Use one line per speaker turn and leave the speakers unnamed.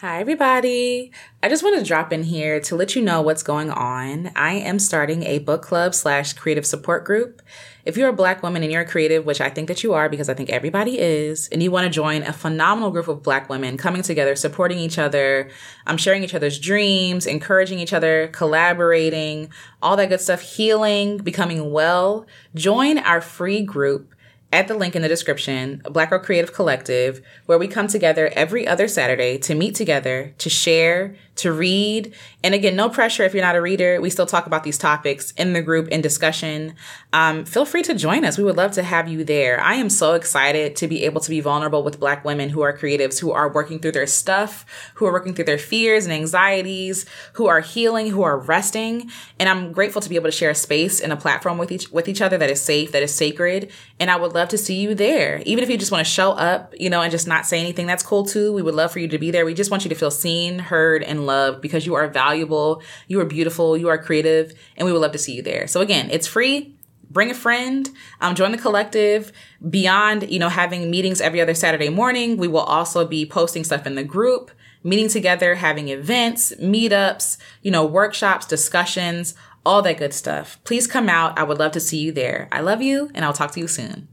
Hi, everybody. I just want to drop in here to let you know what's going on. I am starting a book club slash creative support group. If you're a black woman and you're a creative, which I think that you are because I think everybody is, and you want to join a phenomenal group of black women coming together, supporting each other, um, sharing each other's dreams, encouraging each other, collaborating, all that good stuff, healing, becoming well, join our free group at the link in the description, Black Girl Creative Collective, where we come together every other Saturday to meet together, to share, to read. And again, no pressure if you're not a reader. We still talk about these topics in the group in discussion. Um, feel free to join us. We would love to have you there. I am so excited to be able to be vulnerable with Black women who are creatives, who are working through their stuff, who are working through their fears and anxieties, who are healing, who are resting. And I'm grateful to be able to share a space and a platform with each with each other that is safe, that is sacred. And I would love to see you there. Even if you just want to show up, you know, and just not say anything, that's cool too. We would love for you to be there. We just want you to feel seen, heard, and loved because you are valuable, you are beautiful, you are creative, and we would love to see you there. So again, it's free. Bring a friend, um, join the collective. Beyond, you know, having meetings every other Saturday morning, we will also be posting stuff in the group, meeting together, having events, meetups, you know, workshops, discussions, all that good stuff. Please come out. I would love to see you there. I love you, and I'll talk to you soon.